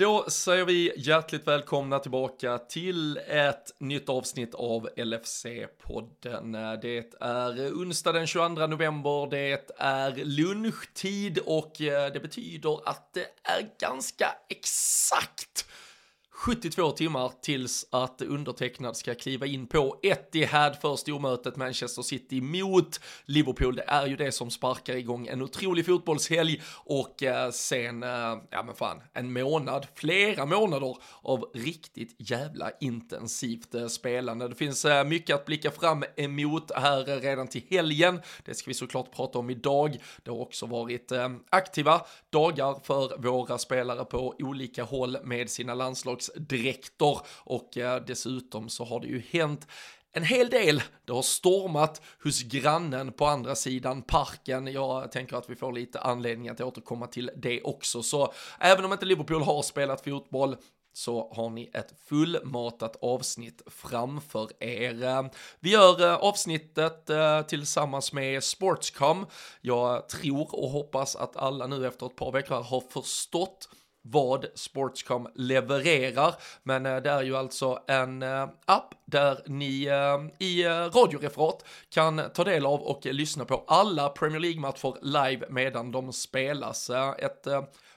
Då säger vi hjärtligt välkomna tillbaka till ett nytt avsnitt av LFC-podden. Det är onsdag den 22 november, det är lunchtid och eh, det betyder att det är ganska exakt 72 timmar tills att undertecknad ska kliva in på Etihad för stormötet Manchester City mot Liverpool. Det är ju det som sparkar igång en otrolig fotbollshelg och eh, sen, eh, ja men fan, en månad, flera månader av riktigt jävla intensivt eh, spelande. Det finns mycket att blicka fram emot här redan till helgen. Det ska vi såklart prata om idag. Det har också varit aktiva dagar för våra spelare på olika håll med sina landslags dräkter och dessutom så har det ju hänt en hel del. Det har stormat hos grannen på andra sidan parken. Jag tänker att vi får lite anledning att återkomma till det också. Så även om inte Liverpool har spelat fotboll så har ni ett fullmatat avsnitt framför er. Vi gör eh, avsnittet eh, tillsammans med Sportscom. Jag tror och hoppas att alla nu efter ett par veckor har förstått vad Sportscom levererar. Men eh, det är ju alltså en eh, app där ni eh, i radioreferat kan ta del av och lyssna på alla Premier League-matcher live medan de spelas. Ett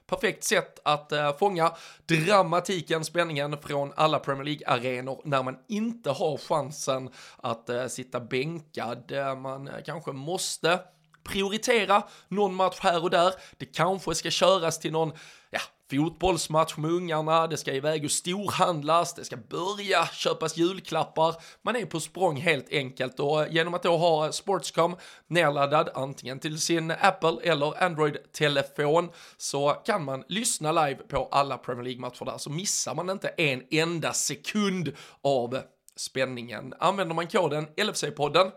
perfekt sätt att fånga dramatiken, spänningen från alla Premier League-arenor när man inte har chansen att sitta bänkad. Man kanske måste prioritera någon match här och där. Det kanske ska köras till någon ja, fotbollsmatch med ungarna, det ska iväg och storhandlas, det ska börja köpas julklappar. Man är på språng helt enkelt och genom att då ha Sportscom nedladdad antingen till sin Apple eller Android-telefon så kan man lyssna live på alla Premier League-matcher där så missar man inte en enda sekund av spänningen. Använder man koden LFC-podden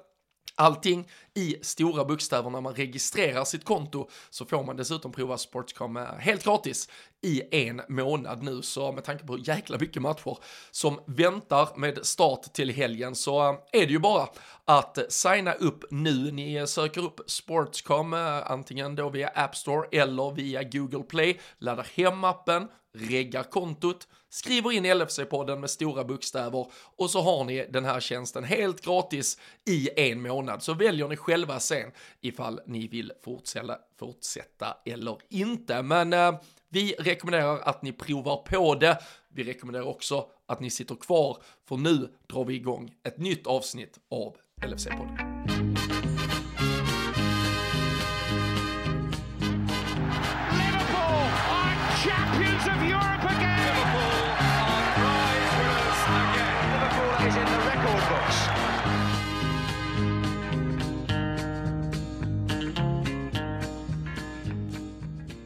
Allting i stora bokstäver när man registrerar sitt konto så får man dessutom prova Sportscom eh, helt gratis i en månad nu. Så med tanke på hur jäkla mycket matcher som väntar med start till helgen så eh, är det ju bara att eh, signa upp nu. Ni söker upp Sportscom antingen då via App Store eller via Google Play, laddar hem appen, reggar kontot, skriver in LFC-podden med stora bokstäver och så har ni den här tjänsten helt gratis i en månad. Så väljer ni själva sen ifall ni vill fortsätta, fortsätta eller inte. Men eh, vi rekommenderar att ni provar på det. Vi rekommenderar också att ni sitter kvar, för nu drar vi igång ett nytt avsnitt av LFC-podden.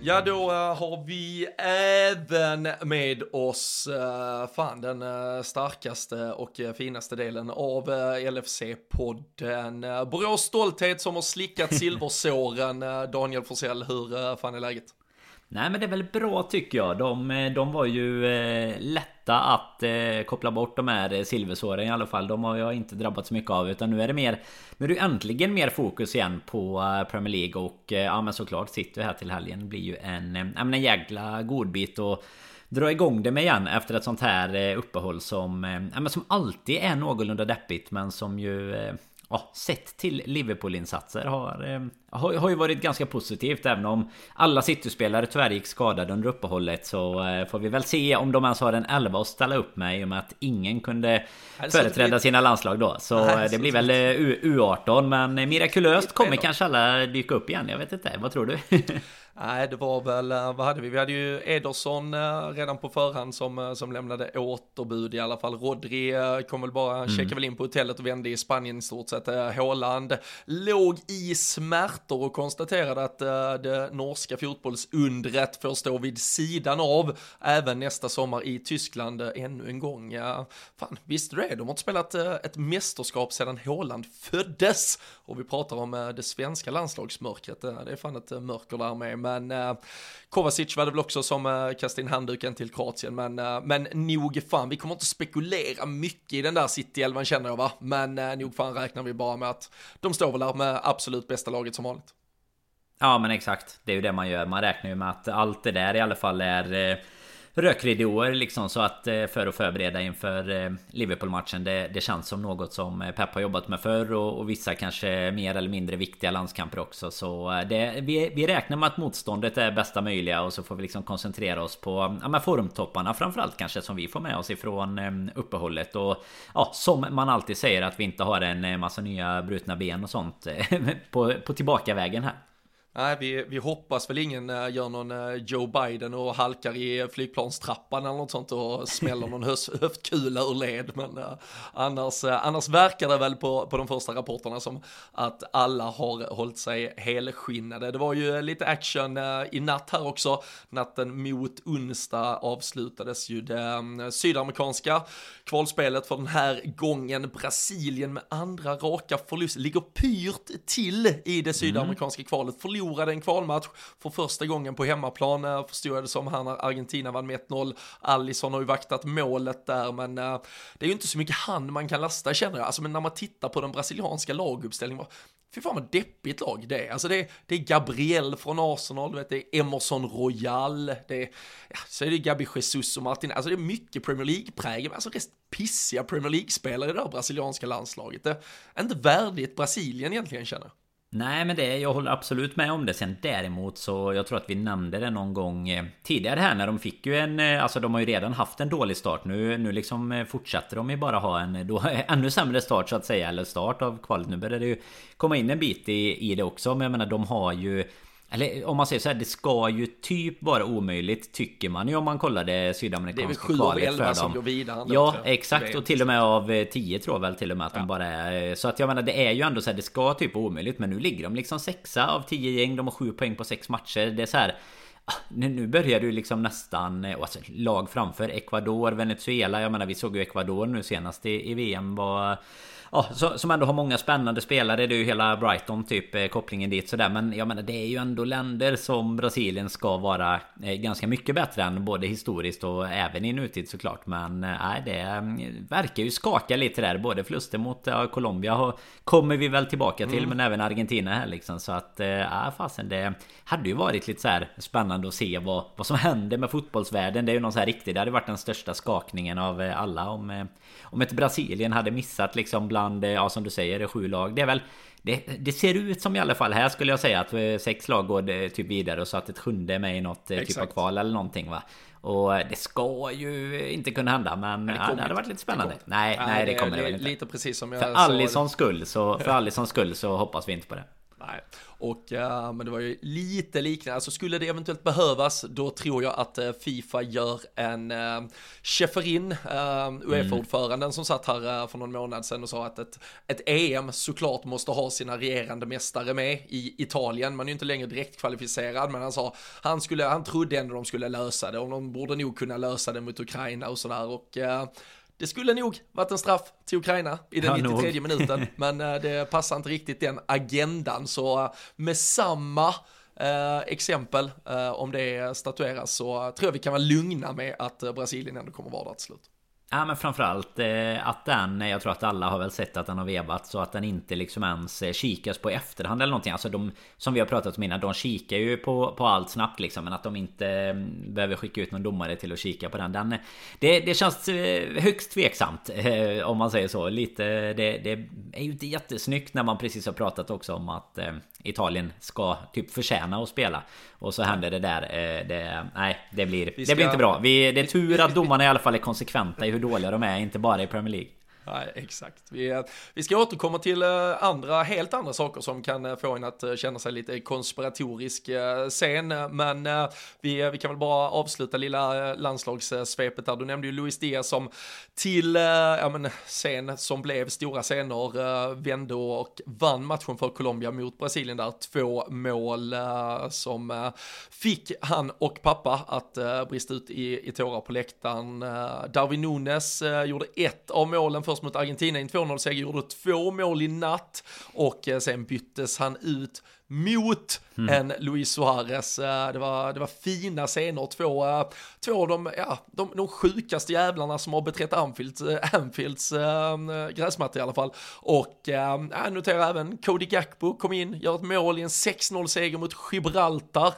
Ja, då uh, har vi även med oss, uh, fan den uh, starkaste och finaste delen av LFC-podden. Borås stolthet som har slickat silversåren. Daniel Forsell, hur fan är läget? Nej men det är väl bra tycker jag. De, eh, de var ju eh, lätta att eh, koppla bort de här eh, silversåren i alla fall. De har jag inte drabbats så mycket av. Utan nu är det mer... Nu är det äntligen mer fokus igen på eh, Premier League. Och eh, ja men såklart sitter vi här till helgen. Det blir ju en, eh, en jäkla godbit. Och dra igång det med igen efter ett sånt här eh, uppehåll som, som alltid är någorlunda deppigt men som ju ja, sett till Liverpool-insatser har, eh, har, har ju varit ganska positivt även om alla City-spelare tyvärr gick skadade under uppehållet så eh, får vi väl se om de ens har en 11 att ställa upp med i och med att ingen kunde företräda sina landslag då. Så Nej, det blir väl U18 men mirakulöst kommer kanske alla dyka upp igen. Jag vet inte, vad tror du? Nej, det var väl, eh, vad hade vi? Vi hade ju Ederson eh, redan på förhand som, eh, som lämnade återbud i alla fall. Rodri kom väl bara, mm. checkade väl in på hotellet och vände i Spanien i stort sett. Håland låg i smärtor och konstaterade att det norska fotbollsundret får stå vid sidan av även nästa sommar i Tyskland ännu en gång. Fan, visste du det? De har inte spelat ett mästerskap sedan Håland föddes. Och vi pratar om det svenska landslagsmörkret. Det är fan ett mörker där med men eh, Kovacic var det väl också som eh, kastade in handduken till Kroatien, men, eh, men nog fan, vi kommer inte spekulera mycket i den där City-elvan känner jag va, men eh, nog fan räknar vi bara med att de står väl där med absolut bästa laget som vanligt. Ja men exakt, det är ju det man gör, man räknar ju med att allt det där i alla fall är eh, rökridåer liksom så att eh, för att förbereda inför eh, Liverpool-matchen. Det, det känns som något som eh, Pep har jobbat med förr och, och vissa kanske mer eller mindre viktiga landskamper också. Så det, vi, vi räknar med att motståndet är bästa möjliga och så får vi liksom koncentrera oss på ja, formtopparna framförallt kanske som vi får med oss ifrån uppehållet och ja, som man alltid säger att vi inte har en massa nya brutna ben och sånt på, på tillbakavägen här. Nej, vi, vi hoppas väl ingen uh, gör någon uh, Joe Biden och halkar i flygplanstrappan eller något sånt och smäller någon höftkula ur led. Men uh, annars, annars verkar det väl på, på de första rapporterna som att alla har hållit sig helskinnade. Det var ju lite action i natt här också. Natten mot onsdag avslutades ju det sydamerikanska kvalspelet för den här gången. Brasilien med andra raka förluster ligger pyrt till i det mm. sydamerikanska kvalet. Förlor förlorade en kvalmatch för första gången på hemmaplan, eh, förstod jag det som här när Argentina vann med 1-0. Allison har ju vaktat målet där, men eh, det är ju inte så mycket han man kan lasta känner jag. Alltså, men när man tittar på den brasilianska laguppställningen, Fy fan vad deppigt lag det är. Alltså det är, det är Gabriel från Arsenal, vet, det är Emerson Royal, det är, ja, så är det Gabi Jesus och Martin. Alltså det är mycket Premier League-prägel, alltså rest pissiga Premier League-spelare i det här brasilianska landslaget. Det är inte värdigt Brasilien egentligen känner jag. Nej men det, jag håller absolut med om det. Sen däremot så jag tror att vi nämnde det någon gång eh, tidigare här när de fick ju en... Eh, alltså de har ju redan haft en dålig start. Nu, nu liksom eh, fortsätter de ju bara ha en då, ännu sämre start så att säga. Eller start av kvalet. Nu börjar det ju komma in en bit i, i det också. Men jag menar de har ju... Eller om man säger så här, det ska ju typ vara omöjligt tycker man ju om man kollar det sydamerikanska kvalet Det är väl 7 av 11 som går vidare. Ja, exakt. Och till och med av 10 tror jag väl till och med att ja. de bara är. Så att jag menar, det är ju ändå så här, det ska typ vara omöjligt. Men nu ligger de liksom sexa av 10 gäng. De har 7 poäng på 6 matcher. Det är så här. Ah, nu börjar du liksom nästan alltså, lag framför Ecuador, Venezuela. Jag menar vi såg ju Ecuador nu senast i, i VM var ja, som ändå har många spännande spelare. Det är ju hela Brighton typ eh, kopplingen dit sådär. Men jag menar det är ju ändå länder som Brasilien ska vara eh, ganska mycket bättre än både historiskt och även i nutid såklart. Men eh, nej, det mm, verkar ju skaka lite där. Både förluster mot ja, Colombia kommer vi väl tillbaka till. Mm. Men även Argentina här liksom. Så att ja, fasen det hade ju varit lite så här spännande att se vad, vad som händer med fotbollsvärlden. Det är ju någon så här riktigt. Det hade varit den största skakningen av alla om, om ett Brasilien hade missat liksom bland bland, ja som du säger, sju lag. Det är väl det, det, ser ut som i alla fall här skulle jag säga att eh, sex lag går eh, typ vidare och så att ett sjunde är med i något Exakt. Eh, typ av kval eller någonting va. Och det ska ju inte kunna hända men det, ja, det hade varit lite spännande. Nej, nej, nej, det, kommer det väl inte. Lite precis som jag För Allisons skull så, för Allisons skull så hoppas vi inte på det. Nej, och uh, men det var ju lite liknande, alltså skulle det eventuellt behövas, då tror jag att uh, Fifa gör en uh, Schäferin, uh, Uefa-ordföranden mm. som satt här för någon månad sedan och sa att ett, ett EM såklart måste ha sina regerande mästare med i Italien. Man är ju inte längre direkt kvalificerad, men han sa han skulle, han trodde ändå de skulle lösa det och de borde nog kunna lösa det mot Ukraina och sådär och det skulle nog varit en straff till Ukraina i den ja, 93 minuten, men eh, det passar inte riktigt den agendan. Så eh, med samma eh, exempel, eh, om det statueras, så tror jag vi kan vara lugna med att eh, Brasilien ändå kommer vara där till slut. Ja men framförallt eh, att den, jag tror att alla har väl sett att den har vevat så att den inte liksom ens eh, kikas på i efterhand eller någonting. Alltså de, som vi har pratat om innan, de kikar ju på, på allt snabbt liksom. Men att de inte mm, behöver skicka ut någon domare till att kika på den. den det, det känns eh, högst tveksamt om man säger så. Lite, det, det är ju inte jättesnyggt när man precis har pratat också om att Italien ska typ förtjäna att spela. Och så händer det där. Det, nej, det blir, ska... det blir inte bra. Vi, det är tur att domarna i alla fall är konsekventa i hur hur dåliga de är, inte bara i Premier League. Nej, exakt. Vi, eh, vi ska återkomma till eh, andra, helt andra saker som kan eh, få en att känna sig lite konspiratorisk sen. Men vi, vi kan väl bara avsluta lilla landslagssvepet där. Du nämnde ju Luis Diaz som till ja, men, scen som blev stora scener vände och vann matchen för Colombia mot Brasilien där. Två mål som fick han och pappa att brista ut i, i tårar på läktaren. Darwin Nunes gjorde ett av målen först mot Argentina i en 2-0-seger, gjorde två mål i natt och eh, sen byttes han ut mot mm. en Luis Suarez. Eh, det var, det var fina scener, två, eh, två av de, ja, de, de sjukaste jävlarna som har beträtt Anfields, Anfields äh, gräsmatta i alla fall. Och äh, jag noterar även Cody Gakpo kom in, gör ett mål i en 6-0-seger mot Gibraltar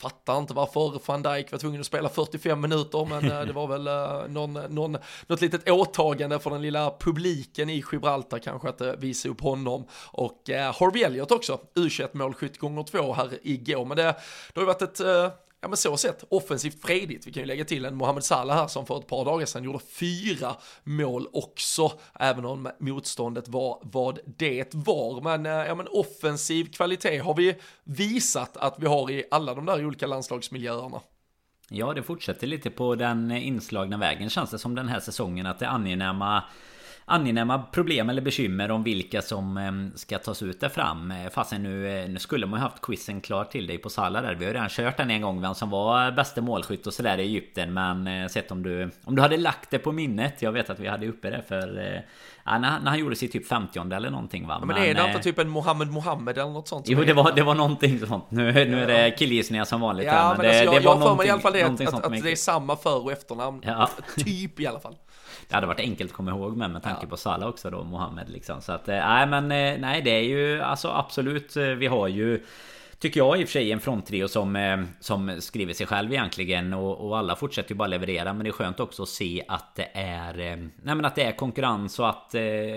Fattar inte varför van Dijk var tvungen att spela 45 minuter, men eh, det var väl eh, någon, någon, något litet åtagande för den lilla publiken i Gibraltar kanske att eh, visa upp honom. Och Harvey Elliot också, U21 målskytt gånger två här igår. Men det, det har ju varit ett ja men så sett offensivt fredigt. Vi kan ju lägga till en Mohamed Salah här som för ett par dagar sedan gjorde fyra mål också, även om motståndet var vad det var. Men, eh, ja, men offensiv kvalitet har vi visat att vi har i alla de där olika landslagsmiljöerna. Ja, det fortsätter lite på den inslagna vägen känns det som den här säsongen att det angenäma angenäma problem eller bekymmer om vilka som ehm, ska tas ut där fram. Eh, Fastän nu, eh, nu skulle man ju haft quizen klar till dig på Salah där. Vi har ju redan kört den en gång vem som var bästa målskytt och sådär i Egypten. Men eh, sett om du, om du hade lagt det på minnet. Jag vet att vi hade uppe det för Ja, när, han gjorde sitt typ 50 eller någonting va. Ja, men, men är det inte typ en Mohammed Mohammed eller något sånt? Jo det var, det var någonting sånt. Nu, nu är det killgissningar som vanligt ja, här, men, men det, alltså, jag, det var jag någonting, i alla fall det, att, att, att det är samma för och efternamn. Ja. Typ i alla fall. Det hade varit enkelt att komma ihåg med med tanke ja. på Salah också då, Mohammed liksom. Så att, nej men nej det är ju alltså absolut. Vi har ju Tycker jag i och för sig en fronttrio som, som skriver sig själv egentligen och, och, alla fortsätter ju bara leverera Men det är skönt också att se att det är Nej men att det är konkurrens och att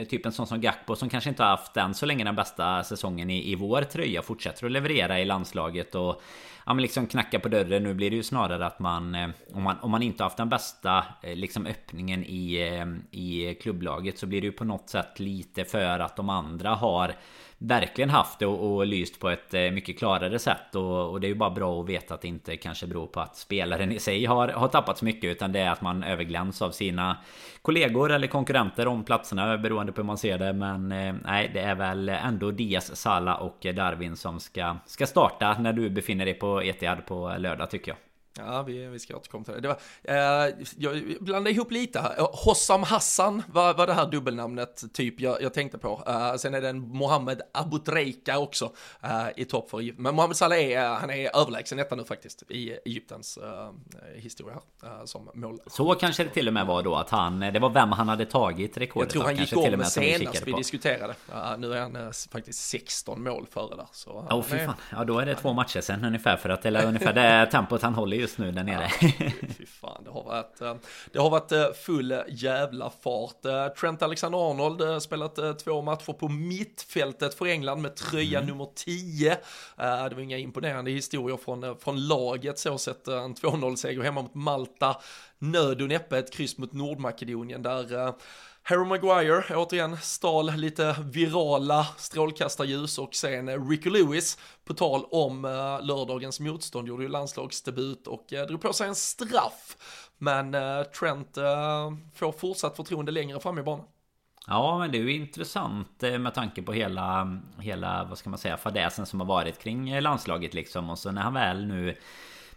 Typ en sån som Gakpo som kanske inte har haft den så länge den bästa säsongen i, i vår tröja Fortsätter att leverera i landslaget och ja, men liksom knacka på dörren. Nu blir det ju snarare att man eh, om man, om man inte haft den bästa eh, liksom öppningen i, eh, i klubblaget så blir det ju på något sätt lite för att de andra har verkligen haft det och, och lyst på ett eh, mycket klarare sätt. Och, och, det är ju bara bra att veta att det inte kanske beror på att spelaren i sig har, har tappat så mycket. Utan det är att man överglänns av sina kollegor eller konkurrenter om platserna beroende på hur man ser det. Men eh, nej, det är väl ändå Diaz, Sala och Darwin som ska, ska starta när du befinner dig på Etihad på lördag tycker jag. Ja, vi, vi ska återkomma till det. det var, eh, jag blandade ihop lite här. Hossam Hassan var, var det här dubbelnamnet typ jag, jag tänkte på. Eh, sen är det en Mohammed Abutreika också eh, i topp för Egypten. Men Mohammed Salah är, han är överlägsen detta nu faktiskt i Egyptens eh, historia här eh, som mål. Så kanske det till och med var då att han, det var vem han hade tagit rekordet. Jag tror han gick om med senast vi, vi diskuterade. nu är han eh, faktiskt 16 mål före där. Så, oh, fy fan. Ja, då är det två matcher sen ungefär för att, eller ungefär det tempot han håller just nu där nere. Ja, fy fan, det har varit, eh, det har varit eh, full jävla fart. Eh, Trent Alexander-Arnold spelat två matcher på mittfältet för England med tröja mm. nummer 10. Det var inga imponerande historier från, från laget så sett. En 2-0-seger hemma mot Malta. Nöd och näppe ett kryss mot Nordmakedonien där Harry Maguire, återigen, stal lite virala strålkastarljus och sen Ricky Lewis, på tal om uh, lördagens motstånd, gjorde ju landslagsdebut och uh, drog på sig en straff. Men uh, Trent får fortsatt förtroende längre fram i banan. Ja men det är ju intressant med tanke på hela, hela vad ska man säga, fadäsen som har varit kring landslaget liksom. Och så när han väl nu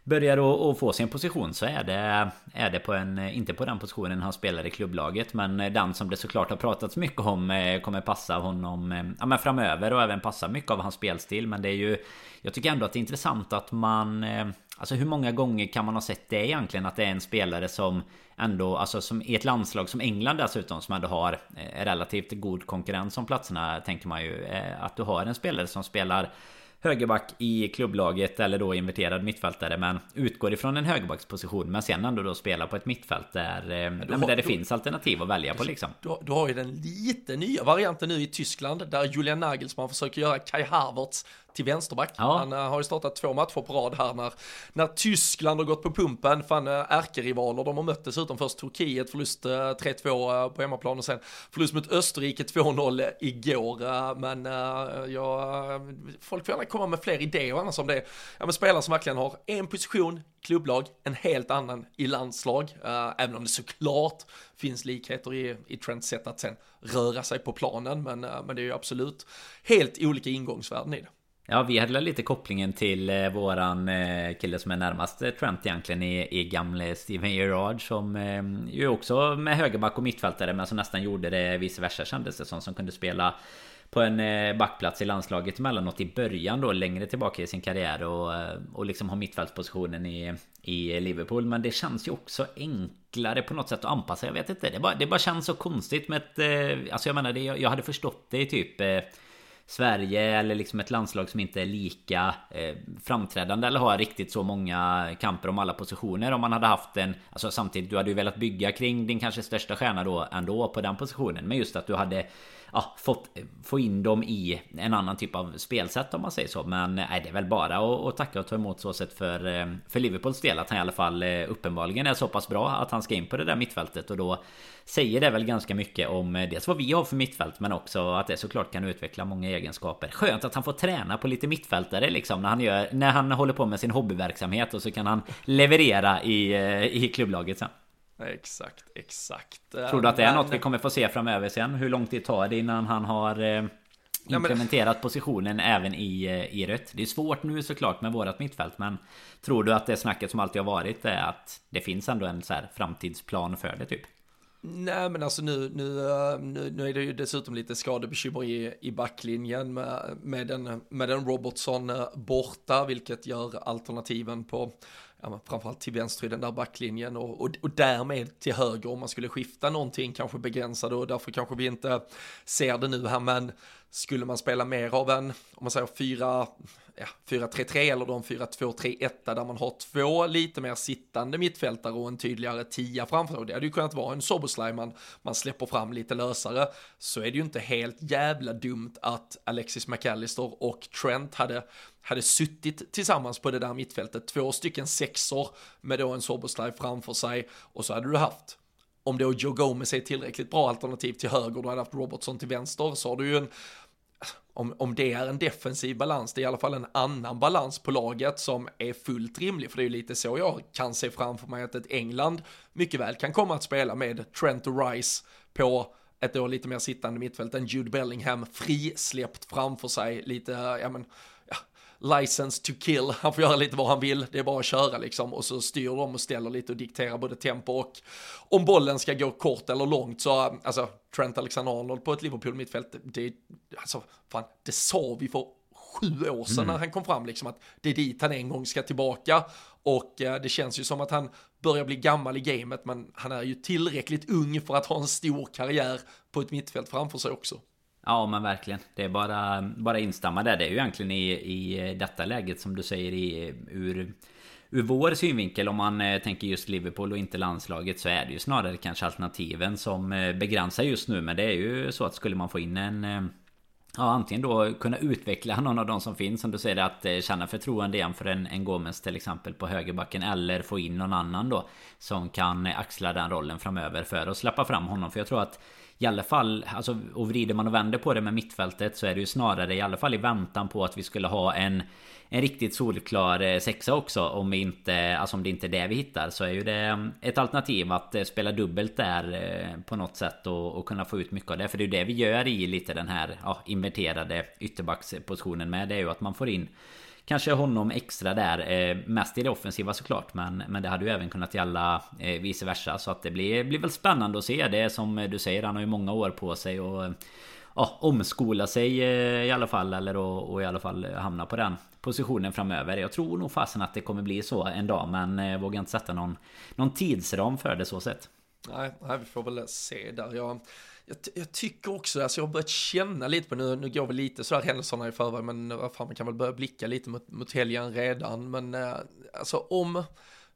börjar att få sin position så är det, är det på en, inte på den positionen han spelar i klubblaget men den som det såklart har pratats mycket om eh, kommer passa honom eh, ja, men framöver och även passa mycket av hans spelstil. Men det är ju Jag tycker ändå att det är intressant att man eh, Alltså hur många gånger kan man ha sett det egentligen? Att det är en spelare som Ändå, alltså som i ett landslag som England dessutom som ändå har relativt god konkurrens om platserna tänker man ju Att du har en spelare som spelar högerback i klubblaget eller då inverterad mittfältare men utgår ifrån en högerbacksposition men sen ändå då spelar på ett mittfält där, eh, har, där det du, finns alternativ att välja på liksom. Du, du, har ju den lite nya varianten nu i Tyskland där Julian Nagelsmann försöker göra Kai Havertz till vänsterback. Ja. Han uh, har ju startat två matcher på rad här när, när Tyskland har gått på pumpen. Fan uh, ärkerivaler, de har mött dessutom först Turkiet, förlust uh, 3-2 på hemmaplan och sen förlust mot Österrike 2-0 igår. men ja, folk får gärna komma med fler idéer annars om det. Ja men spelare som verkligen har en position, klubblag, en helt annan i landslag. även om det såklart finns likheter i, i Trents sätt att sen röra sig på planen. Men, men det är ju absolut helt olika ingångsvärden i det. Ja, vi hade lite kopplingen till eh, våran eh, kille som är närmast eh, Trent egentligen i, i gamle Steven Gerrard som eh, ju också med högerback och mittfältare men som nästan gjorde det vice versa kändes det som. Som kunde spela på en eh, backplats i landslaget emellanåt i början då längre tillbaka i sin karriär och, eh, och liksom ha mittfältspositionen i, i Liverpool. Men det känns ju också enklare på något sätt att anpassa. Jag vet inte. Det bara, det bara känns så konstigt med ett... Eh, alltså jag menar, det, jag hade förstått det i typ Sverige eller liksom ett landslag som inte är lika eh, framträdande eller har riktigt så många kamper om alla positioner. Om man hade haft en Alltså samtidigt du hade ju velat bygga kring din kanske största stjärna då ändå på den positionen. Men just att du hade ja, fått eh, få in dem i en annan typ av spelsätt om man säger så. Men eh, nej, det är väl bara att, tacka och ta emot så sett för, eh, för Liverpools del. Att han i alla fall uppenbarligen är så pass bra att han ska in på det där mittfältet. Och då säger det väl ganska mycket om dels vad vi har för mittfält men också att det såklart kan utveckla många egenskaper. Skönt att han får träna på lite mittfältare liksom när han, gör, när han håller på med sin hobbyverksamhet och så kan han leverera i, i klubblaget sen. Exakt, exakt. Tror du att det är något vi kommer få se framöver sen? Hur lång tid tar det innan han har eh, implementerat ja, positionen även i, eh, i rött? Det är svårt nu såklart med vårat mittfält men Tror du att det snacket som alltid har varit är att det finns ändå en så här framtidsplan för det typ? Nej men alltså nu, nu, eh, nu, nu är det ju dessutom lite skadebekymmer i, i backlinjen med, med, den, med den Robertson borta vilket gör alternativen på ja, men framförallt till vänster i den där backlinjen och, och, och därmed till höger om man skulle skifta någonting kanske begränsade och därför kanske vi inte ser det nu här men skulle man spela mer av en, om man säger 4, ja, 4-3-3 eller de 4-2-3-1 där man har två lite mer sittande mittfältare och en tydligare tia framför. Det hade ju kunnat vara en Soboslaj man, man släpper fram lite lösare. Så är det ju inte helt jävla dumt att Alexis McAllister och Trent hade, hade suttit tillsammans på det där mittfältet. Två stycken sexor med då en Soboslaj framför sig och så hade du haft om då Joe Gomez är tillräckligt bra alternativ till höger, du hade haft Robertson till vänster, så har du ju en om, om det är en defensiv balans, det är i alla fall en annan balans på laget som är fullt rimlig, för det är ju lite så jag kan se framför mig att ett England mycket väl kan komma att spela med Trent och Rice på ett då lite mer sittande mittfält, en Jude Bellingham frisläppt framför sig, lite, ja men, license to kill, han får göra lite vad han vill, det är bara att köra liksom och så styr de och ställer lite och dikterar både tempo och om bollen ska gå kort eller långt så, alltså Trent Alexander-Arnold på ett Liverpool mittfält, det, alltså fan, det sa vi för sju år sedan mm. när han kom fram liksom att det är dit han en gång ska tillbaka och eh, det känns ju som att han börjar bli gammal i gamet men han är ju tillräckligt ung för att ha en stor karriär på ett mittfält framför sig också. Ja men verkligen. Det är bara, bara instämma där. Det är ju egentligen i, i detta läget som du säger i, ur, ur vår synvinkel om man eh, tänker just Liverpool och inte landslaget så är det ju snarare kanske alternativen som eh, begränsar just nu. Men det är ju så att skulle man få in en eh, Ja, antingen då kunna utveckla någon av de som finns som du säger att känna förtroende igen för en, en Gomes till exempel på högerbacken eller få in någon annan då som kan axla den rollen framöver för att släppa fram honom för jag tror att i alla fall, alltså, och vrider man och vänder på det med mittfältet så är det ju snarare i alla fall i väntan på att vi skulle ha en en riktigt solklar eh, sexa också om vi inte, alltså om det inte är det vi hittar så är ju det mm, ett alternativ att eh, spela dubbelt där eh, på något sätt och, och kunna få ut mycket av det. För det är ju det vi gör i lite den här ja, inverterade ytterbackspositionen med. Det är ju att man får in Kanske honom extra där. Eh, mest i det offensiva såklart. Men, men det hade ju även kunnat gälla eh, vice versa. Så att det blir, blir väl spännande att se. Det är som eh, du säger, han har ju många år på sig. Och ja, omskola sig eh, i alla fall. Eller och, och, i alla fall eh, hamna på den positionen framöver. Jag tror nog fasen att det kommer bli så en dag. Men eh, vågar inte sätta någon, någon tidsram för det så sett. Nej, nej, vi får väl se där. Jag, jag, jag, tycker också, alltså jag har börjat känna lite på nu, nu går vi lite sådär händelserna i förväg, men vad fan, man kan väl börja blicka lite mot, mot helgen redan, men eh, alltså om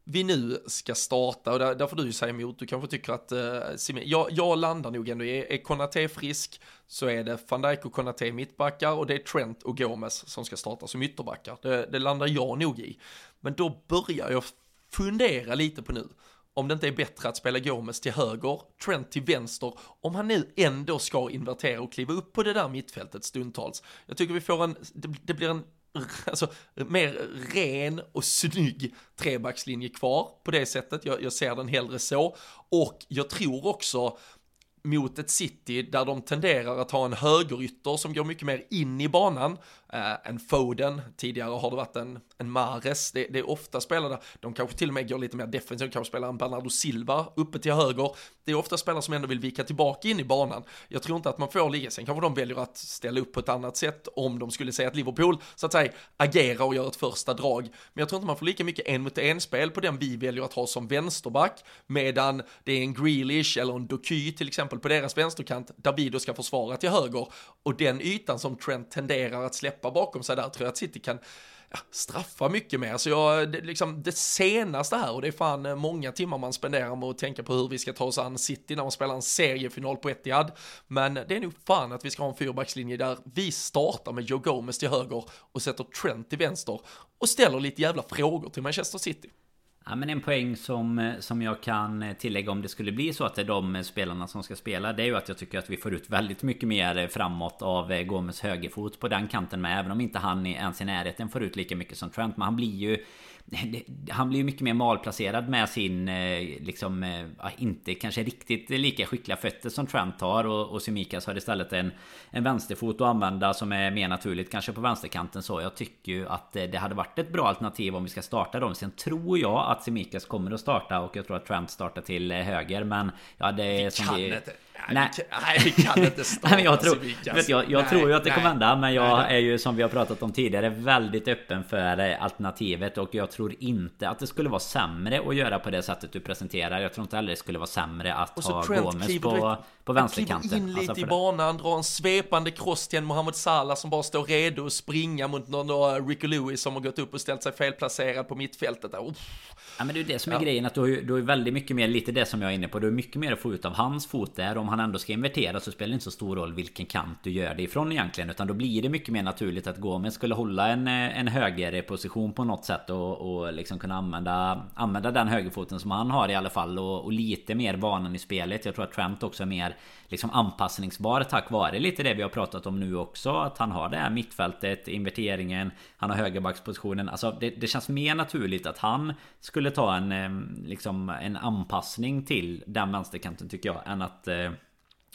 vi nu ska starta, och där, där får du ju säga emot, du kanske tycker att, eh, jag, jag landar nog ändå, är, är Konate frisk så är det van Dijk och Konate mittbackar och det är Trent och Gomes som ska starta som ytterbackar, det, det landar jag nog i. Men då börjar jag fundera lite på nu, om det inte är bättre att spela Gomes till höger, Trent till vänster, om han nu ändå ska invertera och kliva upp på det där mittfältet stundtals. Jag tycker vi får en, det, det blir en alltså, mer ren och snygg trebackslinje kvar på det sättet. Jag, jag ser den hellre så. Och jag tror också mot ett City där de tenderar att ha en högerytter som går mycket mer in i banan eh, en Foden, tidigare har det varit en, en Mares, det, det är ofta spelare, de kanske till och med går lite mer defensivt, kanske spelar en Bernardo Silva uppe till höger, det är ofta spelare som ändå vill vika tillbaka in i banan. Jag tror inte att man får ligga, sen kanske de väljer att ställa upp på ett annat sätt om de skulle säga att Liverpool, så att säga, agerar och gör ett första drag. Men jag tror inte man får lika mycket en mot en spel på den vi väljer att ha som vänsterback, medan det är en Grealish eller en Doky till exempel på deras vänsterkant, där vi då ska försvara till höger. Och den ytan som Trent tenderar att släppa bakom sig där tror jag att City kan ja, straffa mycket mer. Så jag, det, liksom det senaste här, och det är fan eh, många timmar man spenderar med att tänka på hur vi ska ta oss an City när man spelar en seriefinal på Etihad. Men det är nog fan att vi ska ha en fyrbackslinje där vi startar med Joe Gomez till höger och sätter Trent till vänster och ställer lite jävla frågor till Manchester City. Ja men en poäng som, eh, som jag kan eh, tillägga om det skulle bli så att det är de eh, spelarna som ska spela Det är ju att jag tycker att vi får ut väldigt mycket mer framåt av Gomes högerfot på den kanten med Även om inte han ens i närheten får ut lika mycket som Trent. Men han blir ju han blir ju mycket mer malplacerad med sin eh, liksom eh, inte kanske riktigt lika skickliga fötter som Trent har och, och Simikas har istället en, en vänsterfot att använda som är mer naturligt kanske på vänsterkanten så jag tycker ju att eh, det hade varit ett bra alternativ om vi ska starta dem. Sen tror jag att Simikas kommer att starta och jag tror att Trent startar till höger men ja det är som kan vi... Inte. Nej, nej, vi kan inte starta jag tror, vet jag, jag nej, tror ju att det kommer hända Men jag nej, är ju som vi har pratat om tidigare Väldigt öppen för alternativet. Och jag tror inte att det skulle vara sämre att göra på det sättet du presenterar. Jag tror inte heller det skulle vara sämre att ha Trent Gomes på, på vänsterkanten. in lite alltså i banan Dra en svepande cross till en Mohamed Salah Som bara står redo att springa mot någon då Ricky Lewis Som har gått upp och ställt sig felplacerad på mittfältet där. Ja men det är det som är ja. grejen Att du har, ju, du har ju väldigt mycket mer Lite det som jag är inne på Du har mycket mer att få ut av hans fot där om han ändå ska invertera så spelar det inte så stor roll vilken kant du gör det ifrån egentligen. Utan då blir det mycket mer naturligt att Gomez skulle hålla en, eh, en högerposition på något sätt och, och liksom kunna använda Använda den högerfoten som han har i alla fall och, och lite mer vanan i spelet. Jag tror att Trent också är mer liksom anpassningsbar tack vare lite det vi har pratat om nu också. Att han har det här mittfältet, inverteringen Han har högerbackspositionen. Alltså det, det känns mer naturligt att han skulle ta en eh, liksom en anpassning till den vänsterkanten tycker jag än att eh,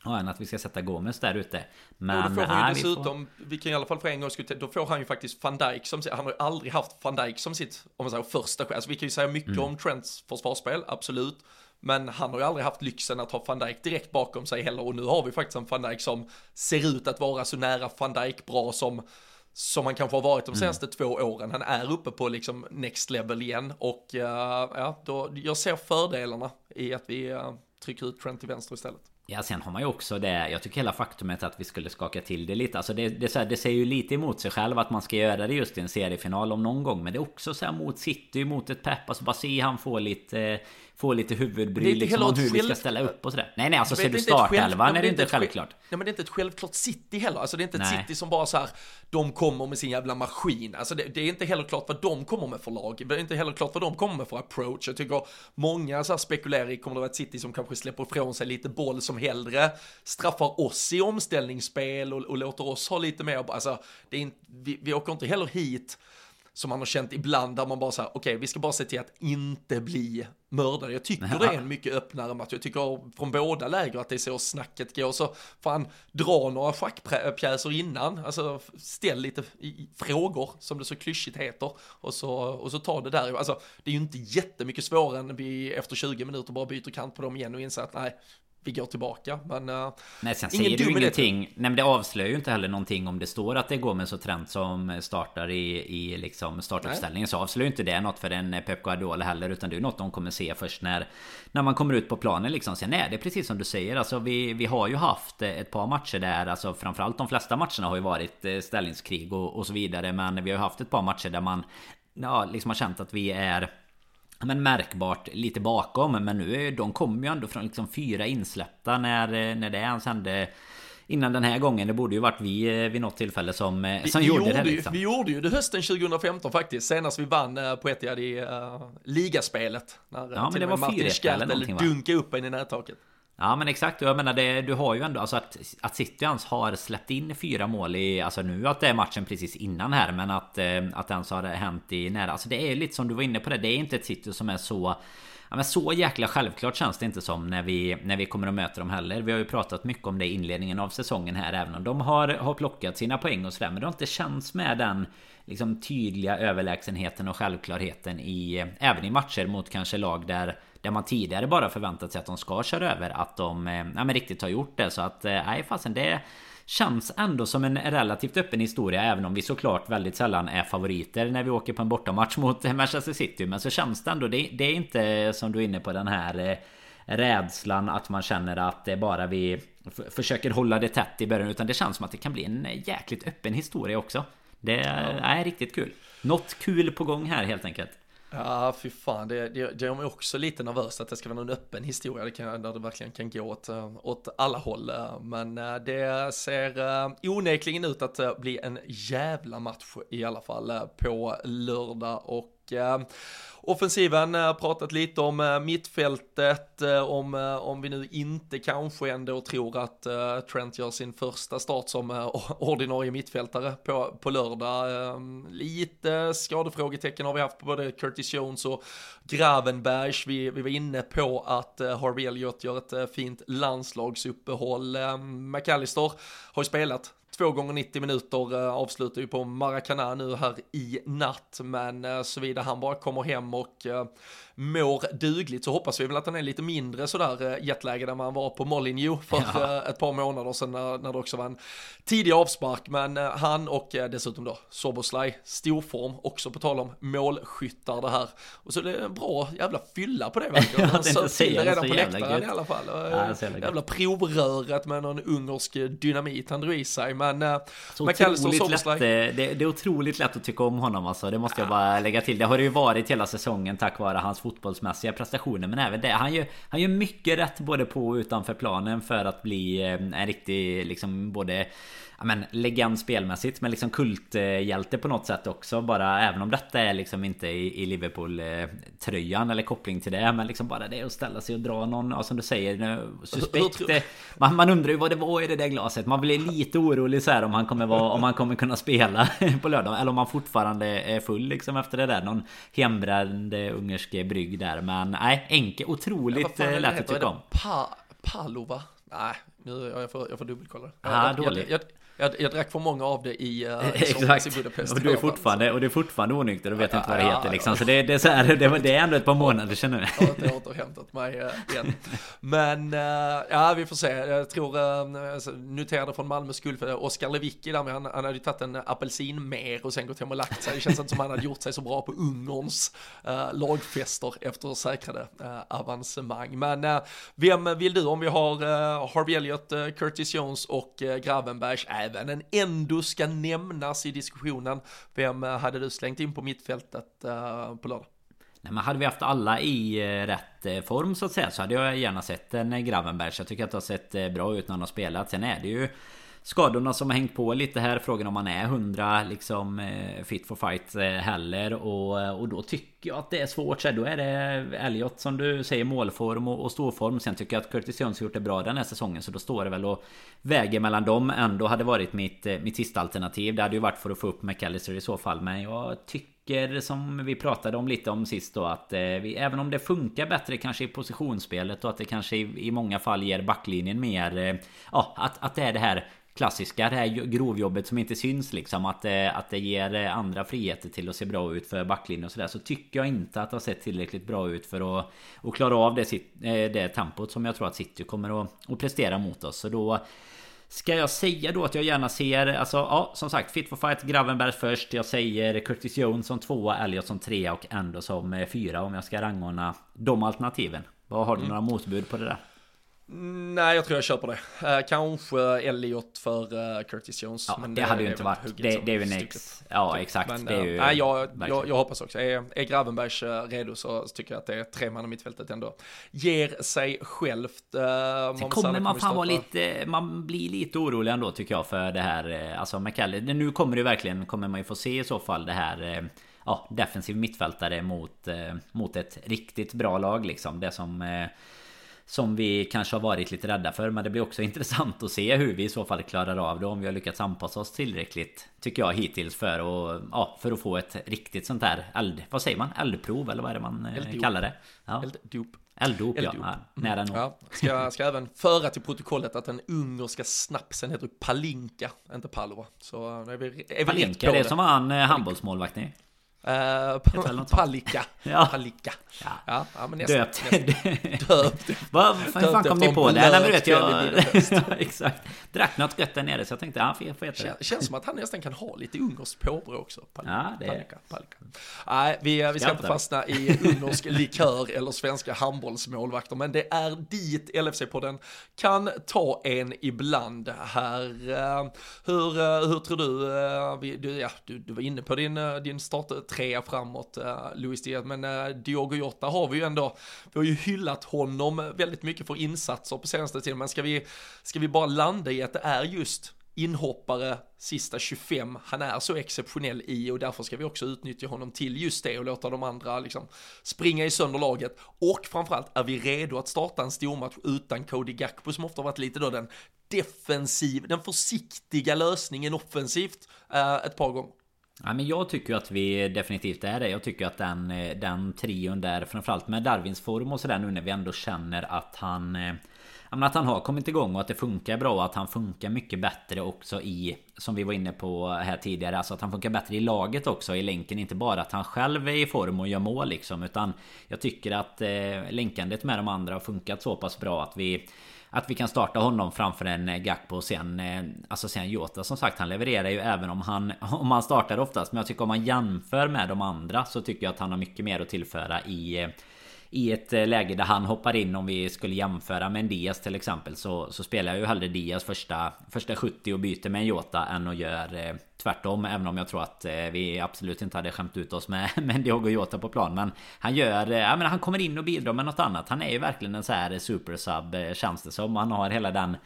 Ja, än att vi ska sätta Gomes där ute. Men och då får han ju dessutom, vi, får... vi kan i alla fall för en gång då får han ju faktiskt van Dijk som, han har ju aldrig haft van Dijk som sitt, om man säger första Alltså vi kan ju säga mycket mm. om Trents försvarsspel, absolut. Men han har ju aldrig haft lyxen att ha van Dijk direkt bakom sig heller och nu har vi faktiskt en van Dijk som ser ut att vara så nära van Dijk bra som som han kanske har varit de mm. senaste mm. två åren. Han är uppe på liksom next level igen och uh, ja, då, jag ser fördelarna i att vi uh, trycker ut Trent till vänster istället. Ja sen har man ju också det Jag tycker hela faktumet att vi skulle skaka till det lite. Alltså det, det, så här, det säger ju lite emot sig själv att man ska göra det just i en seriefinal om någon gång Men det är också så här mot City, mot ett Pep Alltså bara se han få lite få lite huvudbry liksom om hur vi ska ställa upp och sådär. Nej nej alltså ser du startelvan är det inte självklart. Nej men det är inte ett självklart City heller. Alltså det är inte ett. City som bara så här, de kommer med sin jävla maskin. Alltså det, det, är inte heller klart vad de kommer med för lag. Det är inte heller klart vad de kommer med för approach. Jag tycker många så här spekulerar i, kommer det vara ett City som kanske släpper ifrån sig lite boll som hellre straffar oss i omställningsspel och, och låter oss ha lite mer, alltså det är inte, vi, vi åker inte heller hit som man har känt ibland där man bara säger okej okay, vi ska bara se till att inte bli mördare. Jag tycker ja. det är en mycket öppnare match. Jag tycker från båda läger att det är så snacket går. Så fan, dra några schackpjäser innan. Alltså ställ lite frågor som det så klyschigt heter. Och så, och så ta det där. Alltså det är ju inte jättemycket svårare än vi efter 20 minuter bara byter kant på dem igen och inser att nej, vi går tillbaka. Men uh, Nej, sen säger du ingenting. Nej, men det avslöjar ju inte heller någonting om det står att det går med så Trent som startar i, i liksom startuppställningen. Så avslöjar ju inte det något för en Pep Guardiola heller. Utan det är något de kommer se först när, när man kommer ut på planen liksom. Sen är det precis som du säger. Alltså vi, vi har ju haft ett par matcher där, alltså framförallt de flesta matcherna har ju varit eh, ställningskrig och, och så vidare. Men vi har ju haft ett par matcher där man ja, liksom har känt att vi är men märkbart lite bakom. Men nu de kommer ju ändå från liksom fyra insläppta när, när det ens hände Innan den här gången, det borde ju varit vi eh, vid något tillfälle som, eh, som vi, gjorde, det liksom. Vi gjorde ju det hösten 2015 faktiskt, senast vi vann eh, på Etihad i uh, ligaspelet. När, ja men det var Martin Skertel dunkade upp en i nättaket. Ja men exakt, jag menar det, du har ju ändå alltså att, att City ens har släppt in fyra mål i, alltså nu att det är matchen precis innan här men att, eh, att ens har hänt i nära, alltså det är lite som du var inne på det, det är inte ett City som är så Ja, men så jäkla självklart känns det inte som när vi, när vi kommer att möta dem heller. Vi har ju pratat mycket om det i inledningen av säsongen här. Även om de har, har plockat sina poäng och sådär. Men det har inte känts med den liksom, tydliga överlägsenheten och självklarheten i... Eh, även i matcher mot kanske lag där där man tidigare bara förväntat sig att de ska köra över Att de eh, ja, men riktigt har gjort det. Så att eh, nej fasen det Känns ändå som en relativt öppen historia Även om vi såklart väldigt sällan är favoriter När vi åker på en bortamatch mot Manchester City. Men så känns det ändå Det, det är inte som du är inne på den här Rädslan att man känner att det bara vi Försöker hålla det tätt i början Utan det känns som att det kan bli en jäkligt öppen historia också. Det är riktigt kul. Något kul på gång här helt enkelt. Ja, fy fan, det, det, det gör mig också lite nervös att det ska vara någon öppen historia, det kan, där det verkligen kan gå åt, åt alla håll. Men eh, det ser eh, onekligen ut att eh, bli en jävla match i alla fall på lördag och Eh, offensiven eh, pratat lite om eh, mittfältet, om, om vi nu inte kanske ändå tror att Trent gör sin första start som ordinarie mittfältare på, på lördag. Ehm, lite skadefrågetecken har vi haft på både Curtis Jones och Gravenbergs. Vi, vi var inne på att Harvey Elliott gör ett fint landslagsuppehåll. Ehm, McAllister har ju spelat två gånger 90 minuter eh, avslutar ju på Maracana nu här i natt, men eh, såvida han bara kommer hem och eh, mår dugligt så hoppas vi väl att han är lite mindre sådär eh, jetlaggad än man var på Molineux för ja. Eh, ett par månader sedan när, när det också var en tidig avspark. Men eh, han och dessutom då Soboslaj, storform, också på tal om målskyttar det här. Och så det är en bra jävla fylla på det verkligen. Han söp till det redan på läktaren i alla fall. Ja, jävla provröret med någon ungersk dynamit han drog i sig. Men McAllister och Soboslaj. Det, det är otroligt lätt att tycka om honom alltså. Det måste jag bara lägga till. Det har det ju varit hela säsongen tack vare hans fotbollsmässiga prestationer men även det. Han gör, han gör mycket rätt både på och utanför planen för att bli eh, en riktig liksom både ja, men, legend spelmässigt men liksom kulthjälte på något sätt också. Bara även om detta är liksom inte i, i Liverpool-tröjan eller koppling till det. Men liksom bara det att ställa sig och dra någon, ja, som du säger, suspekt. Man, man undrar ju vad det var i det där glaset. Man blir lite orolig så här om han kommer vara, om han kommer kunna spela på lördag. Eller om han fortfarande är full liksom efter det där. Någon hembränd ungersk brygg där. Men nej, enkel, otroligt ja, lätt att tycka om. Pa Palova? Nej, nu jag får, jag får dubbelkolla. Ah, dåligt. Jag, jag, jag, jag drack för många av det i, uh, Exakt. i Budapest. Och du är fortfarande, och du är fortfarande onykter och vet inte vad det heter liksom. Så det, det, är så här, det, det är ändå ett par månader känner jag. Jag har inte återhämtat mig uh, igen. Men uh, ja, vi får se. Jag tror, uh, noterade från Malmö skull för Oskar Lewicki där, han, han hade ju tagit en apelsin mer och sen gått hem och lagt sig. Det känns inte som han hade gjort sig så bra på Ungerns lagfester efter säkrade avancemang. Men vem vill du om vi har Harvey Elliott, Curtis Jones och Gravenbergs? Även ändå ska nämnas i diskussionen. Vem eh, hade du slängt in på mittfältet eh, på lördag? Nej, men hade vi haft alla i eh, rätt form så att säga så hade jag gärna sett en Gravenberg. Så jag tycker att det har sett bra ut när han har spelat. Sen är det ju skadorna som har hängt på lite här. Frågan om man är 100 liksom eh, fit for fight eh, heller. Och, eh, och då tycker jag att det är svårt. Så då är det Elliot som du säger målform och, och storform. Sen tycker jag att Curtis Jones har gjort det bra den här säsongen. Så då står det väl och väger mellan dem. Ändå hade varit mitt, mitt sista alternativ. Det hade ju varit för att få upp McAllister i så fall. Men jag tycker som vi pratade om lite om sist då att eh, vi, även om det funkar bättre kanske i positionsspelet och att det kanske i, i många fall ger backlinjen mer eh, ja att, att det är det här klassiska det här grovjobbet som inte syns liksom att, eh, att det ger eh, andra friheter till att se bra ut för backlinjen och sådär så tycker jag inte att det har sett tillräckligt bra ut för att, att klara av det, eh, det tempot som jag tror att City kommer att, att prestera mot oss så då Ska jag säga då att jag gärna ser, alltså ja som sagt Fit for Fight Gravenberg först Jag säger Curtis Jones som tvåa, Elliot som trea och ändå som fyra om jag ska rangordna de alternativen Vad Har du mm. några motbud på det där? Nej, jag tror jag köper det. Uh, kanske Elliot för uh, Curtis Jones. Ja, men det, det hade ju inte varit. Det, det, är ju en ex. Ja, exakt. Men, det är ju, nej, jag, jag, jag, hoppas också. Är, är Gravenbergs redo så tycker jag att det är tre man i mittfältet ändå ger sig självt. Uh, man kommer man fan vara lite, man blir lite orolig ändå tycker jag för det här. Alltså McCallie, nu kommer det verkligen, kommer man ju få se i så fall det här ja, defensiv mittfältare mot, mot ett riktigt bra lag liksom. Det som som vi kanske har varit lite rädda för Men det blir också intressant att se hur vi i så fall klarar av det Om vi har lyckats anpassa oss tillräckligt Tycker jag hittills för att, ja, för att få ett riktigt sånt här eld... Vad säger man? Eldprov eller vad är det man Elddop. kallar det? Ja. Elddop Elddop, ja. ja. Nära nog. Ja, ska, ska även föra till protokollet att den ungerska snapsen heter Palinka, inte Palova. Så är vi, är vi Palinka, är det, det som var han eh, handbollsmålvakt i? Uh, Palika. ja. Palika. Ja. Ja, ja men nästan, döpt. döpt. Vad fan kom ni på det? Nej men vet jag... exakt. Drack något gött där nere så jag tänkte han får heta det. Känns som att han nästan kan ha lite ungerskt påbrå också. Palika. Ja, det är... Palika. Palika. Nej, vi, vi ska inte fastna i ungersk likör eller svenska handbollsmålvakter. Men det är dit LFC-podden kan ta en ibland här. Eh, hur, eh, hur tror du, du, ja, du, du var inne på din, din start trea framåt, eh, Luis Diaz. Men eh, Diogo Jota har vi ju ändå, vi har ju hyllat honom väldigt mycket för insatser på senaste tiden. Men ska vi, ska vi bara landa i att det är just inhoppare sista 25 han är så exceptionell i och därför ska vi också utnyttja honom till just det och låta de andra liksom springa i sönder laget och framförallt är vi redo att starta en stormatch utan Cody Gakpo som ofta varit lite då den defensiv, den försiktiga lösningen offensivt eh, ett par gånger. Ja, men jag tycker att vi definitivt är det. Jag tycker att den, eh, den trion där framförallt med Darwins form och sådär nu när vi ändå känner att han eh, att han har kommit igång och att det funkar bra och att han funkar mycket bättre också i Som vi var inne på här tidigare Alltså att han funkar bättre i laget också i länken Inte bara att han själv är i form och gör mål liksom Utan jag tycker att eh, länkandet med de andra har funkat så pass bra att vi att vi kan starta honom framför en eh, Gakpo och sen eh, Alltså sen Jota. Som sagt han levererar ju även om han Om han startar oftast. Men jag tycker om man jämför med de andra Så tycker jag att han har mycket mer att tillföra i eh, i ett eh, läge där han hoppar in om vi skulle jämföra med en Diaz till exempel så, så spelar jag ju hellre Diaz första, första 70 och byter med en Jota än att göra eh, Tvärtom, även om jag tror att eh, vi absolut inte hade skämt ut oss med, med Diogo Jota på plan. Men han gör, eh, ja men han kommer in och bidrar med något annat. Han är ju verkligen en så här supersub eh, känns det som. Han har hela den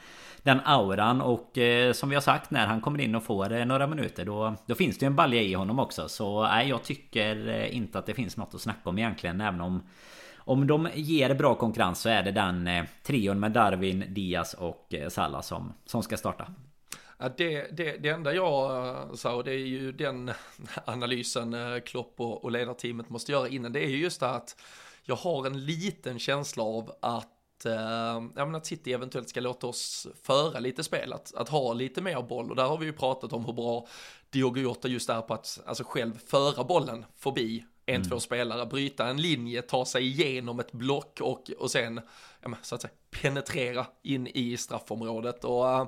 den auran och eh, som vi har sagt när han kommer in och får eh, några minuter då, då finns det ju en balja i honom också. Så nej, jag tycker eh, inte att det finns något att snacka om egentligen. Även om om de ger bra konkurrens så är det den eh, trion med Darwin, Diaz och eh, Salah som, som ska starta. Ja, det, det, det enda jag eh, sa, och det är ju den analysen eh, Klopp och, och ledarteamet måste göra innan, det är ju just det att jag har en liten känsla av att eh, ja, men att City eventuellt ska låta oss föra lite spel, att, att ha lite mer boll och där har vi ju pratat om hur bra Diogo Jota just är på att alltså själv föra bollen förbi en, mm. två spelare, bryta en linje, ta sig igenom ett block och, och sen, ja, så att säga, penetrera in i straffområdet. Och uh,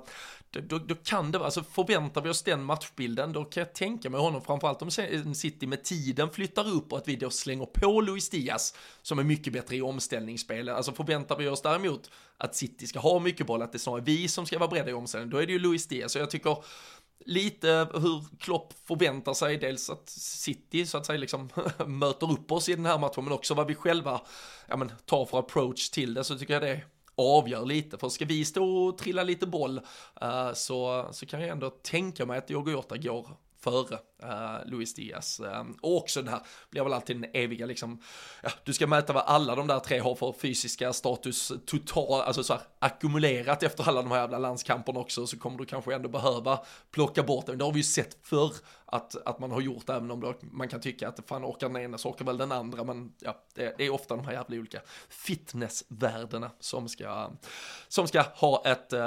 då, då, kan det vara, alltså förväntar vi oss den matchbilden, då kan jag tänka mig honom, framförallt om City med tiden flyttar upp och att vi då slänger på Luis Diaz, som är mycket bättre i omställningsspel. Alltså förväntar vi oss däremot att City ska ha mycket boll, att det är snarare vi som ska vara beredda i omställning, då är det ju Luis Diaz. Så jag tycker lite hur Klopp förväntar sig dels att City så att säga liksom möter upp oss i den här matchen men också vad vi själva ja, men, tar för approach till det så tycker jag det avgör lite. För ska vi stå och trilla lite boll uh, så, så kan jag ändå tänka mig att Diogo Jota går före uh, Luis Diaz. Uh, och också den här, blir väl alltid den eviga liksom, ja, du ska mäta vad alla de där tre har för fysiska status total, alltså så här, ackumulerat efter alla de här jävla landskamperna också, så kommer du kanske ändå behöva plocka bort det. Det har vi ju sett förr att, att man har gjort, även om det, man kan tycka att fan orkar den ena så orkar väl den andra, men ja, det, är ofta de här jävla olika fitnessvärdena som ska, som ska ha ett, uh,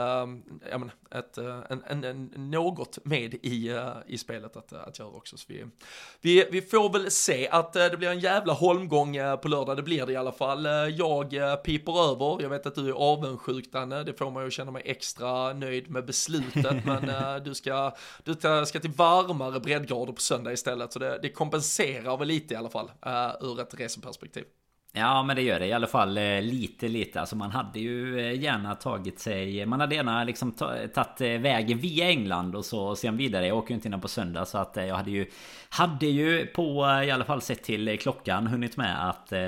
ja, men, ett, uh, en, en, en, något med i, uh, i spelet att, att göra också. Så vi, vi, vi får väl se att det blir en jävla holmgång på lördag, det blir det i alla fall. Jag piper över, jag vet att du är avundsjuk Danne, det får man ju känna mig extra nöjd med beslutet, men du ska, du ska till varmare breddgrader på söndag istället. Så det, det kompenserar väl lite i alla fall uh, ur ett reseperspektiv. Ja men det gör det i alla fall eh, lite lite Alltså man hade ju eh, gärna tagit sig Man hade gärna liksom tagit vägen via England och så sen vidare Jag åker ju inte innan på söndag så att jag hade ju Hade ju på i alla fall sett till klockan hunnit med att eh,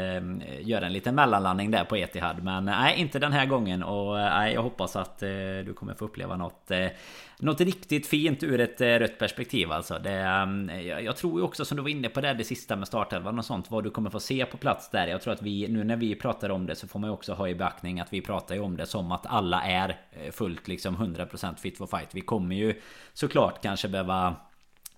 Göra en liten mellanlandning där på Etihad Men nej inte den här gången och nej jag hoppas att eh, du kommer få uppleva något eh, något riktigt fint ur ett eh, rött perspektiv alltså. Det, ehm, jag tror ju också som du var inne på det, det sista med startelvan och sånt. Vad du kommer få se på plats där. Jag tror att att vi nu när vi pratar om det så får man ju också ha i beaktning att vi pratar ju om det som att alla är eh, fullt liksom 100% fit for fight. Vi kommer ju såklart kanske behöva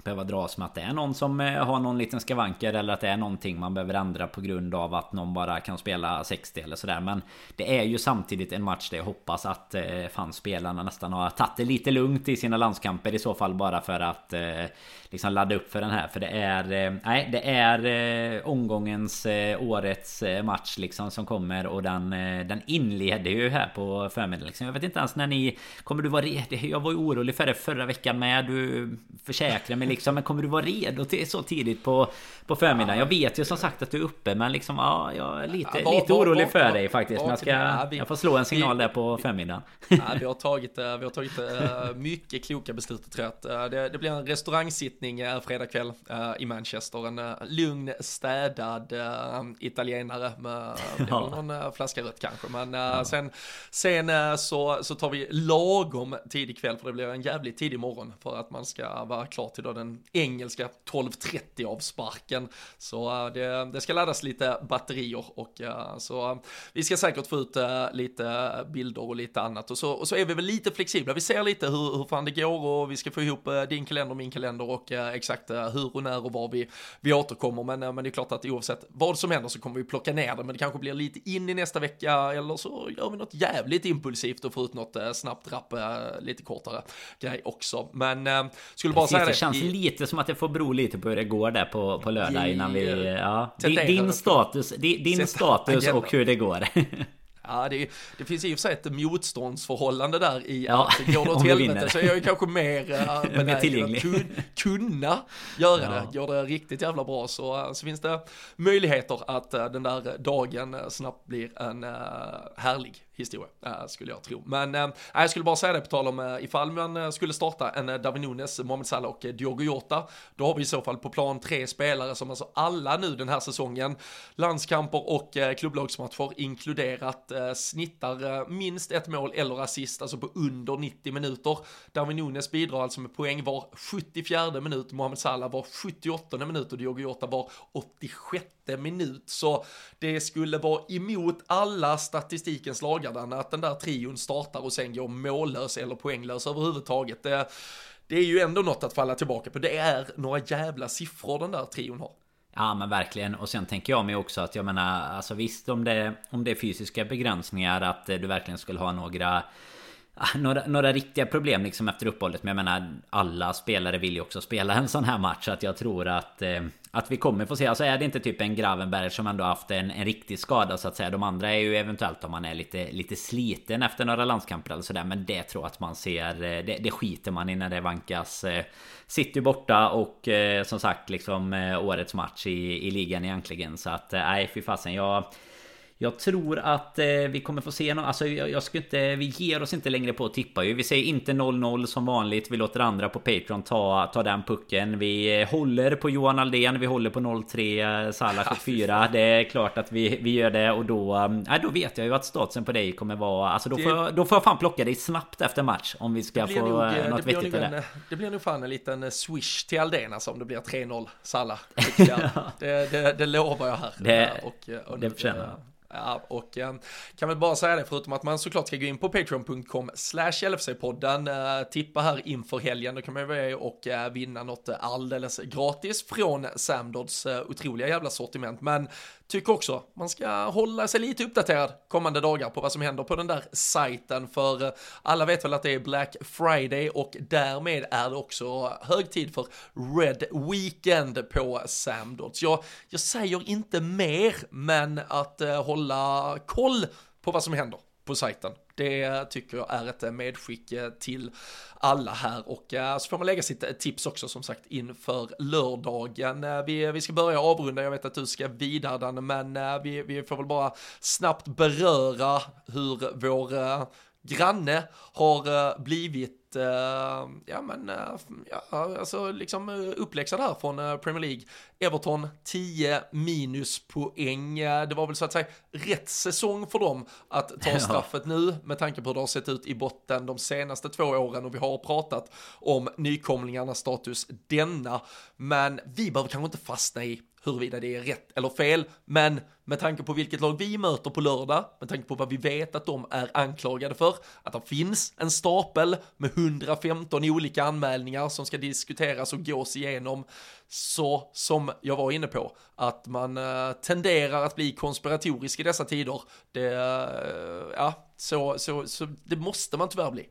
behöva dras med att det är någon som eh, har någon liten skavanker eller att det är någonting man behöver ändra på grund av att någon bara kan spela 60 eller sådär. Men det är ju samtidigt en match där jag hoppas att eh, fan spelarna nästan har tagit det lite lugnt i sina landskamper i så fall bara för att eh, liksom ladda upp för den här. För det är eh, nej, det är eh, omgångens eh, årets eh, match liksom som kommer och den den inleder ju här på förmiddagen. Liksom. Jag vet inte ens när ni kommer du vara redo? Jag var ju orolig för det förra veckan med. Du försäkrar mig liksom. Men kommer du vara redo till så tidigt på, på förmiddagen? Jag vet ju som sagt att du är uppe men liksom ja, jag är lite, ja, var, lite orolig var, för var, dig faktiskt. Men jag ska ja, vi, jag får slå en signal vi, där på förmiddagen. Ja, vi har tagit, vi har tagit mycket kloka beslut tror jag. Det, det blir en restaurangsittning fredag kväll i Manchester. En lugn, städad italienare med ja. någon flaska rött kanske. Men ja. sen, sen så, så tar vi lagom tidig kväll för det blir en jävligt tidig morgon för att man ska vara klar till då den engelska 12.30 avsparken. Så uh, det, det, ska laddas lite batterier och uh, så uh, vi ska säkert få ut lite bilder och lite annat och så, och så är vi väl lite flexibla. Vi ser lite hur, hur fan det går och vi ska få ihop din kalender, min kalender och exakt hur och när och var vi, vi återkommer. Men, men det är klart att oavsett vad som händer så kommer vi plocka ner det, men det kanske blir lite in i nästa vecka eller så gör vi något jävligt impulsivt och får ut något snabbt rapp, lite kortare grej också. Men skulle bara säga det. Det känns i... lite som att det får bero lite på hur det går där på, på lördag innan vi... Ja. Din, din status, din, status och hur det går. Ja, det, det, finns i och för sig ett motståndsförhållande där i ja, att går det åt helvete så är jag ju kanske mer äh, benägen att kun, kunna göra ja. det. Går det riktigt jävla bra så, äh, så finns det möjligheter att äh, den där dagen snabbt blir en härlig historia, eh, skulle jag tro. Men äh, jag skulle bara säga det på tal om eh, ifall man skulle starta en äh, David Nunes, Mohamed Salah och Diogo Jota, då har vi i så fall på plan tre spelare som alltså alla nu den här säsongen, landskamper och klubblagsmatcher inkluderat, snittar minst ett mål eller assist, alltså på under 90 minuter. David Nunes bidrar alltså med poäng var 74 minut, Mohamed Salah var 78 minut och Diogo Jota var 86 minut. Så det skulle vara emot alla statistikens lagar att den där trion startar och sen går mållös eller poänglös överhuvudtaget. Det, det är ju ändå något att falla tillbaka på. Det är några jävla siffror den där trion har. Ja men verkligen och sen tänker jag mig också att jag menar alltså visst om det om det är fysiska begränsningar att eh, du verkligen skulle ha några ah, några, några riktiga problem liksom efter uppehållet. Men jag menar alla spelare vill ju också spela en sån här match. Så att jag tror att, eh, att vi kommer få se. Alltså är det inte typ en Gravenberg som ändå haft en, en riktig skada så att säga. De andra är ju eventuellt om man är lite, lite sliten efter några landskamper eller sådär. Men det tror jag att man ser. Eh, det, det skiter man i när det vankas. Eh, City borta och eh, som sagt liksom årets match i, i ligan egentligen. Så att nej fy fasen jag jag tror att eh, vi kommer få se något. Alltså jag, jag skulle inte... Vi ger oss inte längre på att tippa ju. Vi säger inte 0-0 som vanligt. Vi låter andra på Patreon ta, ta den pucken. Vi eh, håller på Johan Aldén. Vi håller på 0-3 eh, Salah 74. Det är klart att vi, vi gör det och då... Äh, då vet jag ju att statsen på dig kommer vara... Alltså då, det, får jag, då får jag fan plocka dig snabbt efter match. Om vi ska få nog, något vettigt av det. Det blir nog fan en liten swish till Aldén alltså om det blir 3-0 Salah. det, det, det lovar jag här. Det, och, och det förtjänar Ja, och eh, kan väl bara säga det, förutom att man såklart ska gå in på patreon.com slash LFC-podden, eh, tippa här inför helgen, då kan man ju och eh, vinna något alldeles gratis från Samdods eh, otroliga jävla sortiment. Men tycker också man ska hålla sig lite uppdaterad kommande dagar på vad som händer på den där sajten för eh, alla vet väl att det är Black Friday och därmed är det också hög tid för Red Weekend på Samdods. Jag, jag säger inte mer men att eh, hålla hålla koll på vad som händer på sajten. Det tycker jag är ett medskick eh, till alla här och eh, så får man lägga sitt eh, tips också som sagt inför lördagen. Vi, vi ska börja avrunda, jag vet att du ska vidare men vi, vi får väl bara snabbt beröra hur vår granne har blivit ja men, uh, ja, alltså liksom uppläxad här från Premier League. Everton 10 minuspoäng. Det var väl så att säga rätt säsong för dem att ta straffet ja. nu med tanke på hur det har sett ut i botten de senaste två åren och vi har pratat om nykomlingarnas status denna. Men vi behöver kanske inte fastna i huruvida det är rätt eller fel, men med tanke på vilket lag vi möter på lördag, med tanke på vad vi vet att de är anklagade för, att det finns en stapel med 115 olika anmälningar som ska diskuteras och gås igenom, så som jag var inne på, att man eh, tenderar att bli konspiratorisk i dessa tider, det, eh, ja, så, så, så det måste man tyvärr bli.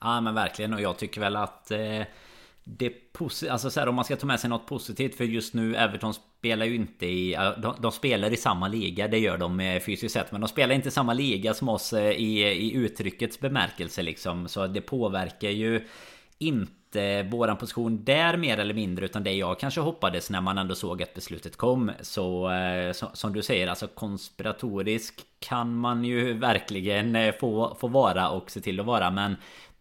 Ja men verkligen och jag tycker väl att eh det alltså så här, om man ska ta med sig något positivt för just nu Everton spelar ju inte i de, de, spelar i samma liga Det gör de eh, fysiskt sett Men de spelar inte i samma liga som oss eh, i, i uttryckets bemärkelse liksom. Så det påverkar ju inte våran position där mer eller mindre utan det jag kanske hoppades när man ändå såg att beslutet kom. Så, eh, så som du säger alltså konspiratorisk kan man ju verkligen få, få vara och se till att vara men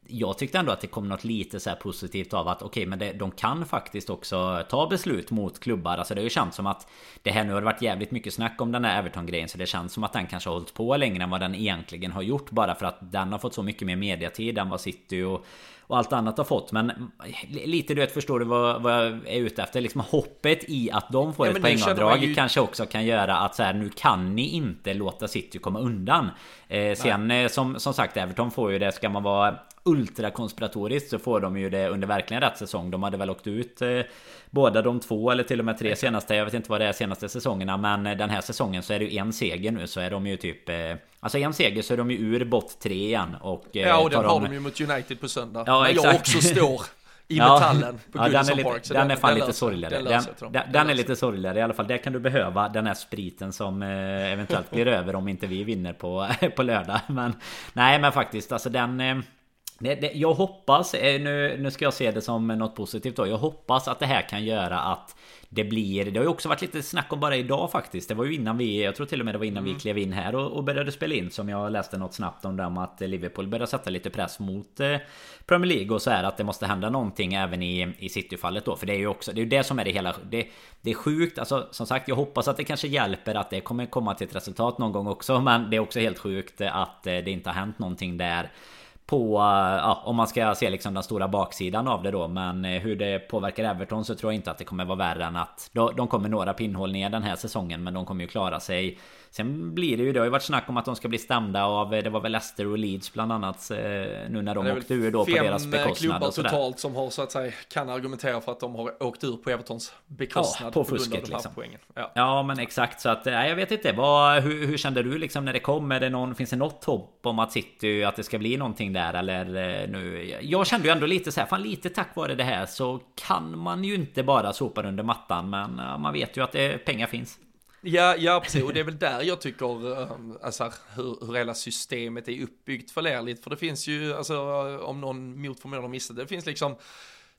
jag tyckte ändå att det kom något lite så positivt av att okej okay, men det, de kan faktiskt också ta beslut mot klubbar. Alltså det har ju känts som att det här nu har varit jävligt mycket snack om den här Everton-grejen. Så det känns som att den kanske har hållit på längre än vad den egentligen har gjort. Bara för att den har fått så mycket mer mediatid än vad City och, och allt annat har fått. Men lite du vet förstår du vad, vad jag är ute efter? Liksom hoppet i att de får ja, ett poängavdrag ju... kanske också kan göra att så här nu kan ni inte låta City komma undan. Eh, sen eh, som, som sagt Everton får ju det ska man vara ultrakonspiratoriskt så får de ju det under verkligen rätt säsong. De hade väl åkt ut eh, båda de två eller till och med tre senaste. Jag vet inte vad det är senaste säsongerna. Men eh, den här säsongen så är det ju en seger nu så är de ju typ... Eh, alltså en seger så är de ju ur bott tre igen. Och, eh, ja och den har de ju mot United på söndag. Ja, När jag också står i metallen på ja, den är, lite, Park, den, den är fan den lite sorgligare. Den, den, den, den är lite sorgligare i alla fall. Där kan du behöva den här spriten som eh, eventuellt blir över om inte vi vinner på, på lördag. Men nej men faktiskt alltså den... Det, det, jag hoppas, eh, nu, nu ska jag se det som något positivt då. Jag hoppas att det här kan göra att det blir... Det har ju också varit lite snack om bara idag faktiskt. Det var ju innan vi... Jag tror till och med det var innan mm. vi klev in här och, och, började spela in. Som jag läste något snabbt om det om att Liverpool börjar sätta lite press mot eh, Premier League och så här att det måste hända någonting även i, i City-fallet då. För det är ju också... Det är ju det som är det hela... Det, det är sjukt. Alltså som sagt, jag hoppas att det kanske hjälper att det kommer komma till ett resultat någon gång också. Men det är också helt sjukt att eh, det inte har hänt någonting där på, eh, ja, om man ska se liksom den stora baksidan av det då. Men eh, hur det påverkar Everton så tror jag inte att det kommer vara värre än att de kommer några pinnhål ner den här säsongen. Men de kommer ju klara sig Sen blir det ju, det har ju varit snack om att de ska bli stämda av, det var väl Leicester och Leeds bland annat eh, nu när de åkte ur då på deras bekostnad. Fem klubbar totalt som har så att säga kan argumentera för att de har åkt ur på Evertons bekostnad. Ja, på, på fusket liksom. Poängen. Ja. ja. men exakt så att, nej jag vet inte. Vad, hur, hur kände du liksom när det kom? Är det någon, finns det något hopp om att City, att det ska bli någonting där eller eh, nu? Jag kände ju ändå lite så här, fan lite tack vare det här så kan man ju inte bara sopa under mattan men man vet ju att det, pengar finns. Ja, ja precis, och det är väl där jag tycker, ehm, alltså hur, hur hela systemet är uppbyggt förlärligt, för det finns ju, alltså om någon mot förmodan missade missat det, det finns liksom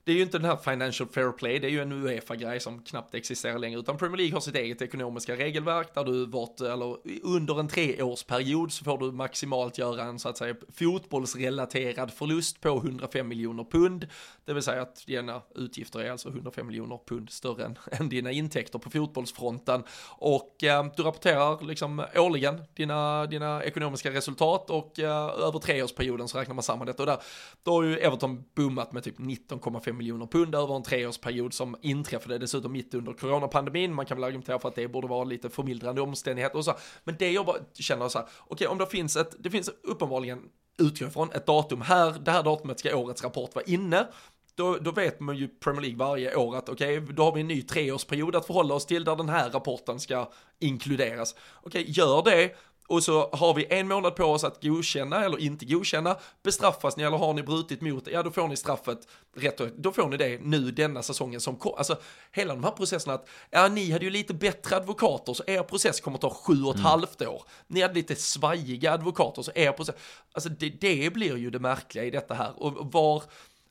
det är ju inte den här financial fair play, det är ju en Uefa-grej som knappt existerar längre, utan Premier League har sitt eget ekonomiska regelverk där du varit, eller under en treårsperiod så får du maximalt göra en så att säga fotbollsrelaterad förlust på 105 miljoner pund, det vill säga att dina utgifter är alltså 105 miljoner pund större än, än dina intäkter på fotbollsfronten. Och eh, du rapporterar liksom årligen dina, dina ekonomiska resultat och eh, över treårsperioden så räknar man samman detta. Och där, då har ju Everton boomat med typ 19,5 5 miljoner pund över en treårsperiod som inträffade dessutom mitt under coronapandemin. Man kan väl argumentera för att det borde vara lite förmildrande omständigheter och så. Men det jag bara känner så här, okej okay, om det finns ett, det finns uppenbarligen utgår från ett datum här, det här datumet ska årets rapport vara inne. Då, då, vet man ju Premier League varje år att okej, okay, då har vi en ny treårsperiod att förhålla oss till där den här rapporten ska inkluderas. Okej, okay, gör det, och så har vi en månad på oss att godkänna eller inte godkänna. Bestraffas ni eller har ni brutit mot ja då får ni straffet rätt Då får ni det nu denna säsongen som kom. Alltså hela de här processerna att, ja ni hade ju lite bättre advokater så er process kommer att ta sju och ett mm. halvt år. Ni hade lite svajiga advokater så er process, alltså det, det blir ju det märkliga i detta här. Och var,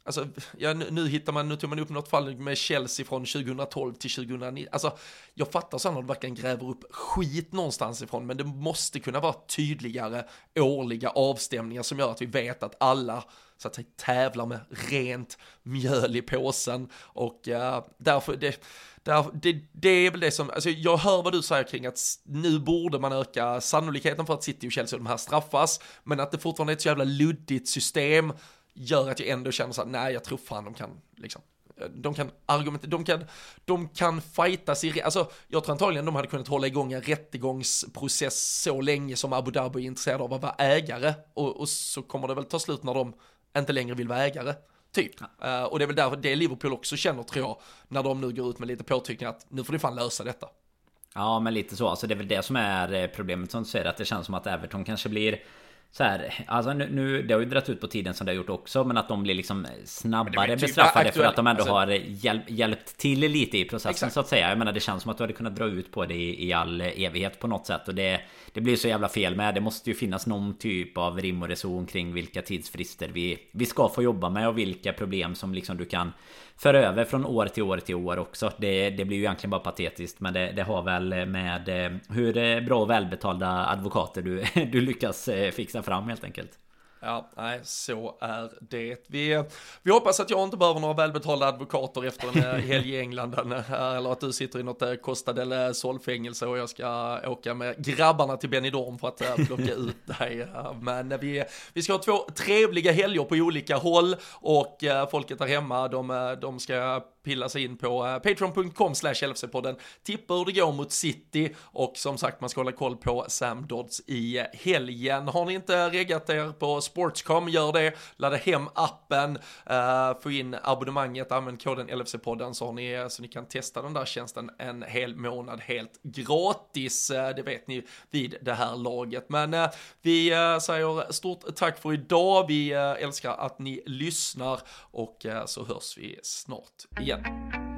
Alltså, ja, nu, nu, hittar man, nu tog man upp något fall med Chelsea från 2012 till 2009. Alltså, jag fattar så att verkligen gräver upp skit någonstans ifrån, men det måste kunna vara tydligare årliga avstämningar som gör att vi vet att alla så att säga tävlar med rent mjöl i påsen och uh, därför det, där, det, det är väl det som, alltså jag hör vad du säger kring att nu borde man öka sannolikheten för att City och Chelsea och de här straffas, men att det fortfarande är ett så jävla luddigt system gör att jag ändå känner så här, nej jag tror fan de kan liksom de kan argumentera, de kan, de kan fightas i, alltså jag tror antagligen de hade kunnat hålla igång en rättegångsprocess så länge som Abu Dhabi är intresserade av att vara ägare och, och så kommer det väl ta slut när de inte längre vill vara ägare. Typ. Ja. Uh, och det är väl därför det Liverpool också känner tror jag, när de nu går ut med lite påtryckningar att nu får ni fan lösa detta. Ja men lite så, alltså det är väl det som är eh, problemet som du säger att det känns som att Everton kanske blir så här, alltså nu, nu, det har ju dragit ut på tiden som det har gjort också Men att de blir liksom snabbare typ bestraffade för att de ändå alltså, har hjälp, hjälpt till lite i processen exakt. så att säga Jag menar det känns som att du hade kunnat dra ut på det i, i all evighet på något sätt Och det, det blir så jävla fel med Det måste ju finnas någon typ av rim och reson kring vilka tidsfrister vi, vi ska få jobba med och vilka problem som liksom du kan för över från år till år till år också. Det, det blir ju egentligen bara patetiskt. Men det, det har väl med eh, hur bra och välbetalda advokater du, du lyckas eh, fixa fram helt enkelt. Ja, nej, så är det. Vi, vi hoppas att jag inte behöver några välbetalda advokater efter en eh, helg i England, eller att du sitter i något Costa del Sol-fängelse och jag ska åka med grabbarna till Benidorm för att plocka ut dig. Men vi, vi ska ha två trevliga helger på olika håll och folket där hemma, de, de ska pilla sig in på eh, uh, patreon.com slash LFC-podden, tippa hur det går mot City och som sagt man ska hålla koll på Sam Dodds i eh, helgen. Har ni inte reggat er på Sportscom, gör det, ladda hem appen, uh, få in abonnemanget, använd koden LFC-podden så, har ni, så ni kan testa den där tjänsten en hel månad helt gratis. Uh, det vet ni vid det här laget. Men vi säger stort tack för idag, vi älskar att ni lyssnar och så hörs vi snart igen igen.